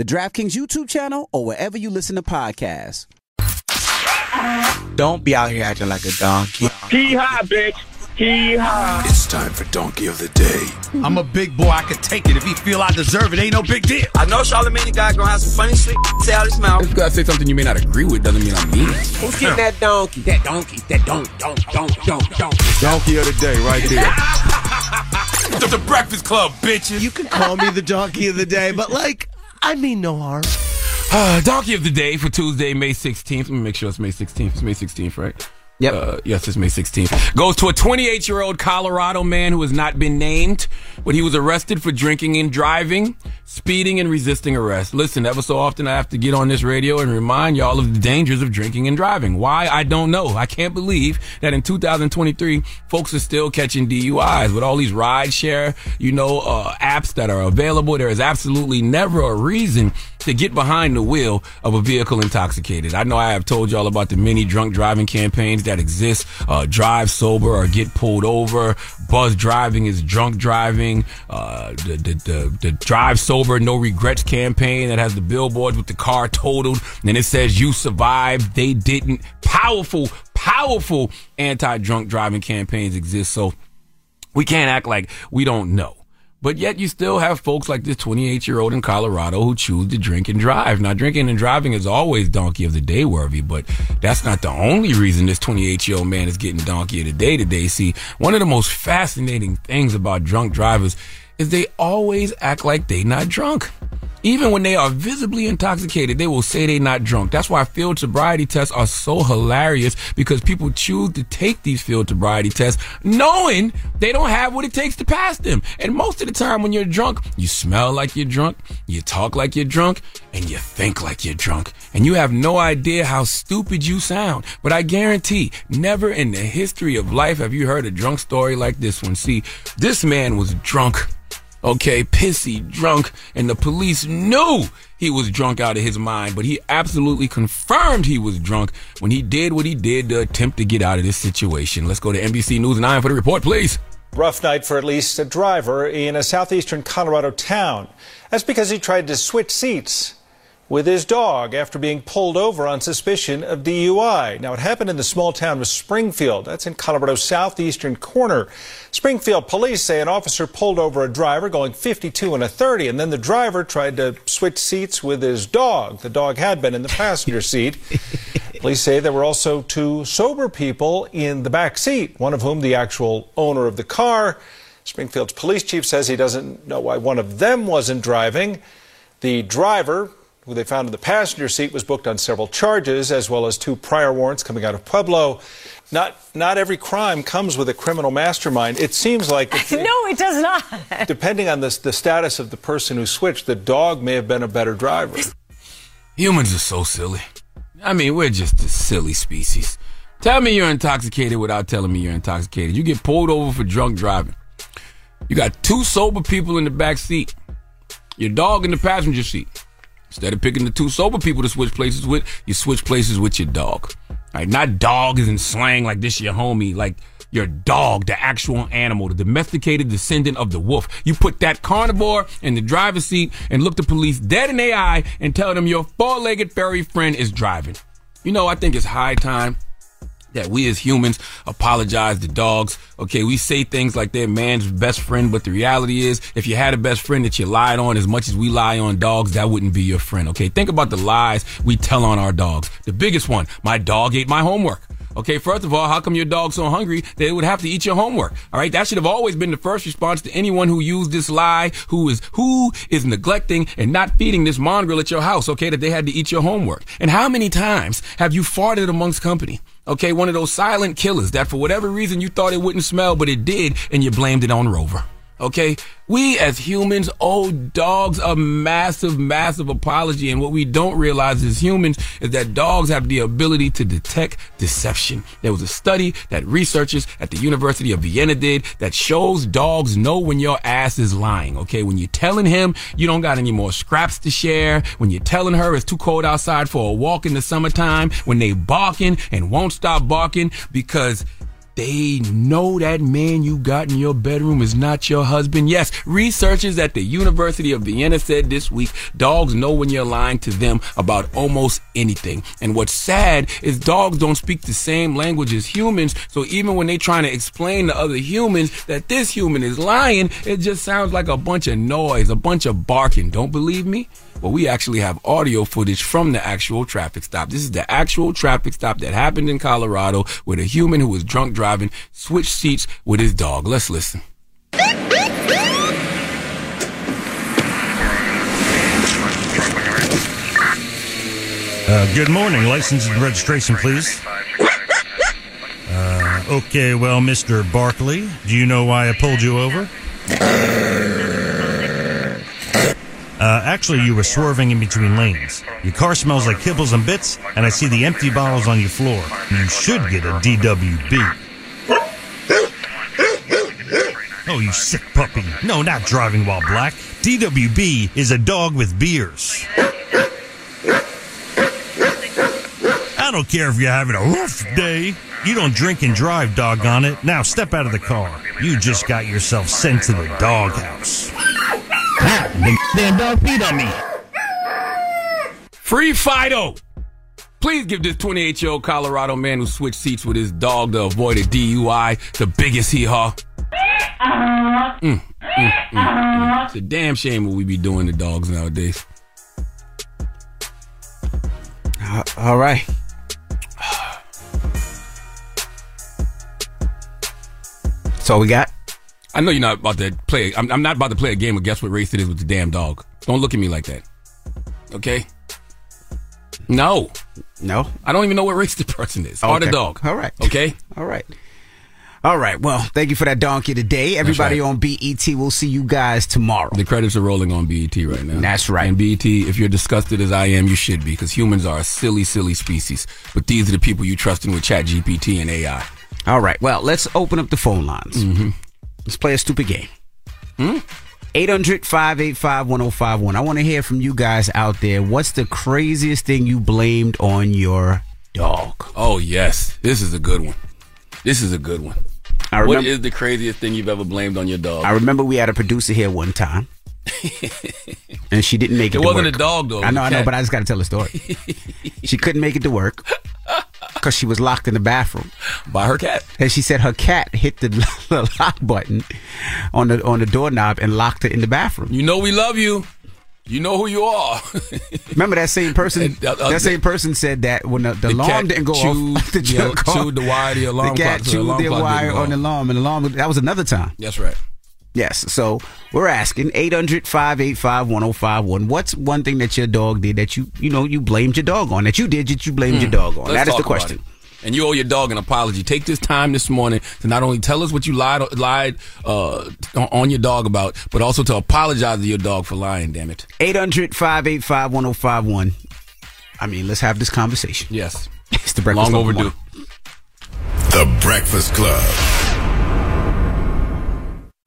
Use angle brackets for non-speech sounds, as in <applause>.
the DraftKings YouTube channel, or wherever you listen to podcasts. Don't be out here acting like a donkey. Hee haw, bitch. Hee haw. It's time for Donkey of the Day. <laughs> I'm a big boy. I can take it. If he feel I deserve it, ain't no big deal. I know Charlamagne guy gonna have some funny shit say out his mouth. Just because I say something you may not agree with doesn't mean I mean it. Who's getting that donkey? That donkey. That donk, donk, donk, donk, donk. Donkey of the Day right there. <laughs> the, the Breakfast Club, bitches. You can call me the Donkey of the Day, but like, I mean no harm. Uh, <sighs> donkey of the Day for Tuesday, May 16th. Let me make sure it's May 16th. It's May 16th, right? Yep. Uh, yes, it's May 16th. Goes to a 28 year old Colorado man who has not been named, but he was arrested for drinking and driving, speeding, and resisting arrest. Listen, ever so often I have to get on this radio and remind y'all of the dangers of drinking and driving. Why? I don't know. I can't believe that in 2023, folks are still catching DUIs with all these ride share, you know, uh, apps that are available. There is absolutely never a reason to get behind the wheel of a vehicle intoxicated. I know I have told y'all about the many drunk driving campaigns that exist. Uh, drive sober or get pulled over. Buzz driving is drunk driving. Uh, the, the, the, the drive sober, no regrets campaign that has the billboards with the car totaled. And it says you survived. They didn't. Powerful, powerful anti-drunk driving campaigns exist. So we can't act like we don't know. But yet you still have folks like this 28 year old in Colorado who choose to drink and drive. Now drinking and driving is always donkey of the day worthy, but that's not the only reason this 28 year old man is getting donkey of the day today. See, one of the most fascinating things about drunk drivers is they always act like they not drunk. Even when they are visibly intoxicated, they will say they're not drunk. That's why field sobriety tests are so hilarious because people choose to take these field sobriety tests knowing they don't have what it takes to pass them. And most of the time when you're drunk, you smell like you're drunk, you talk like you're drunk, and you think like you're drunk. And you have no idea how stupid you sound. But I guarantee, never in the history of life have you heard a drunk story like this one. See, this man was drunk okay, pissy, drunk, and the police knew he was drunk out of his mind, but he absolutely confirmed he was drunk when he did what he did to attempt to get out of this situation. Let's go to NBC News 9 for the report, please. Rough night for at least a driver in a southeastern Colorado town. That's because he tried to switch seats with his dog after being pulled over on suspicion of DUI. Now, it happened in the small town of Springfield. That's in Colorado's southeastern corner. Springfield police say an officer pulled over a driver going 52 and a 30, and then the driver tried to switch seats with his dog. The dog had been in the passenger seat. <laughs> Police say there were also two sober people in the back seat, one of whom the actual owner of the car. Springfield's police chief says he doesn't know why one of them wasn't driving. The driver, who they found in the passenger seat, was booked on several charges, as well as two prior warrants coming out of Pueblo. Not, not every crime comes with a criminal mastermind. It seems like. <laughs> no, it does not. <laughs> Depending on the, the status of the person who switched, the dog may have been a better driver. Humans are so silly. I mean, we're just a silly species. Tell me you're intoxicated without telling me you're intoxicated. You get pulled over for drunk driving. You got two sober people in the back seat. Your dog in the passenger seat. Instead of picking the two sober people to switch places with, you switch places with your dog. Right? Not dog is in slang like this your homie, like your dog, the actual animal, the domesticated descendant of the wolf. You put that carnivore in the driver's seat and look the police dead in the eye and tell them your four-legged furry friend is driving. You know, I think it's high time that we as humans apologize to dogs. Okay, we say things like they're man's best friend, but the reality is, if you had a best friend that you lied on as much as we lie on dogs, that wouldn't be your friend. Okay, think about the lies we tell on our dogs. The biggest one, my dog ate my homework. Okay, first of all, how come your dog's so hungry that it would have to eat your homework? All right, that should have always been the first response to anyone who used this lie, who is who is neglecting and not feeding this mongrel at your house. Okay, that they had to eat your homework. And how many times have you farted amongst company? Okay, one of those silent killers that for whatever reason you thought it wouldn't smell, but it did, and you blamed it on Rover. Okay, we as humans owe dogs a massive, massive apology. And what we don't realize as humans is that dogs have the ability to detect deception. There was a study that researchers at the University of Vienna did that shows dogs know when your ass is lying. Okay, when you're telling him you don't got any more scraps to share, when you're telling her it's too cold outside for a walk in the summertime, when they barking and won't stop barking because they know that man you got in your bedroom is not your husband. Yes, researchers at the University of Vienna said this week dogs know when you're lying to them about almost anything. And what's sad is dogs don't speak the same language as humans. So even when they're trying to explain to other humans that this human is lying, it just sounds like a bunch of noise, a bunch of barking. Don't believe me? Well, we actually have audio footage from the actual traffic stop. This is the actual traffic stop that happened in Colorado with a human who was drunk driving switched seats with his dog. Let's listen. Uh, good morning. License and registration, please. Uh, okay, well, Mr. Barkley, do you know why I pulled you over? Uh, actually, you were swerving in between lanes. Your car smells like kibbles and bits, and I see the empty bottles on your floor. You should get a DWB. Oh, you sick puppy. No, not driving while black. DWB is a dog with beers. I don't care if you're having a rough day. You don't drink and drive, doggone it. Now step out of the car. You just got yourself sent to the doghouse. The damn dog peed on me. Free Fido. Please give this 28 year old Colorado man who switched seats with his dog to avoid a DUI the biggest hee haw. Mm, mm, mm, mm. It's a damn shame what we be doing to dogs nowadays. Uh, all right. That's all we got. I know you're not about to play. I'm, I'm not about to play a game of guess what race it is with the damn dog. Don't look at me like that. Okay. No. No. I don't even know what race the person is. Or the dog. All right. Okay. All right. All right. Well, thank you for that donkey today. Everybody right. on BET, we'll see you guys tomorrow. The credits are rolling on BET right now. That's right. And BET, if you're disgusted as I am, you should be, because humans are a silly, silly species. But these are the people you trust in with Chat GPT and AI. All right. Well, let's open up the phone lines. Mm-hmm. Let's play a stupid game. Hmm? 800 585 1051. I want to hear from you guys out there. What's the craziest thing you blamed on your dog? Oh yes, this is a good one. This is a good one. I remember- is the craziest thing you've ever blamed on your dog? I remember we had a producer here one time, <laughs> and she didn't make it. It wasn't work. a dog, though. I know, I know, but I just got to tell the story. <laughs> she couldn't make it to work because she was locked in the bathroom by her cat. And she said her cat hit the, <laughs> the lock button on the on the doorknob and locked her in the bathroom. You know we love you. You know who you are. <laughs> Remember that same person? uh, uh, that same person said that when the, the, The alarm didn't go chewed off, <laughs> the, the- chewed the wire, the alarm the cat clock, so the chewed alarm the wire on the alarm, and the alarm. That was another time. That's right. Yes. So we're asking 800 585 1051. What's one thing that your dog did that you, you know, you blamed your dog on? That you did that you blamed your dog on? Hmm. Let's that is the question. it. And you owe your dog an apology. Take this time this morning to not only tell us what you lied lied uh, on- on your dog about, but also to apologize to your dog for lying. Damn it. 800 585 1051. I mean, let's have this conversation. Yes. <laughs> It's the breakfast Long Club. overdue. The Breakfast Club.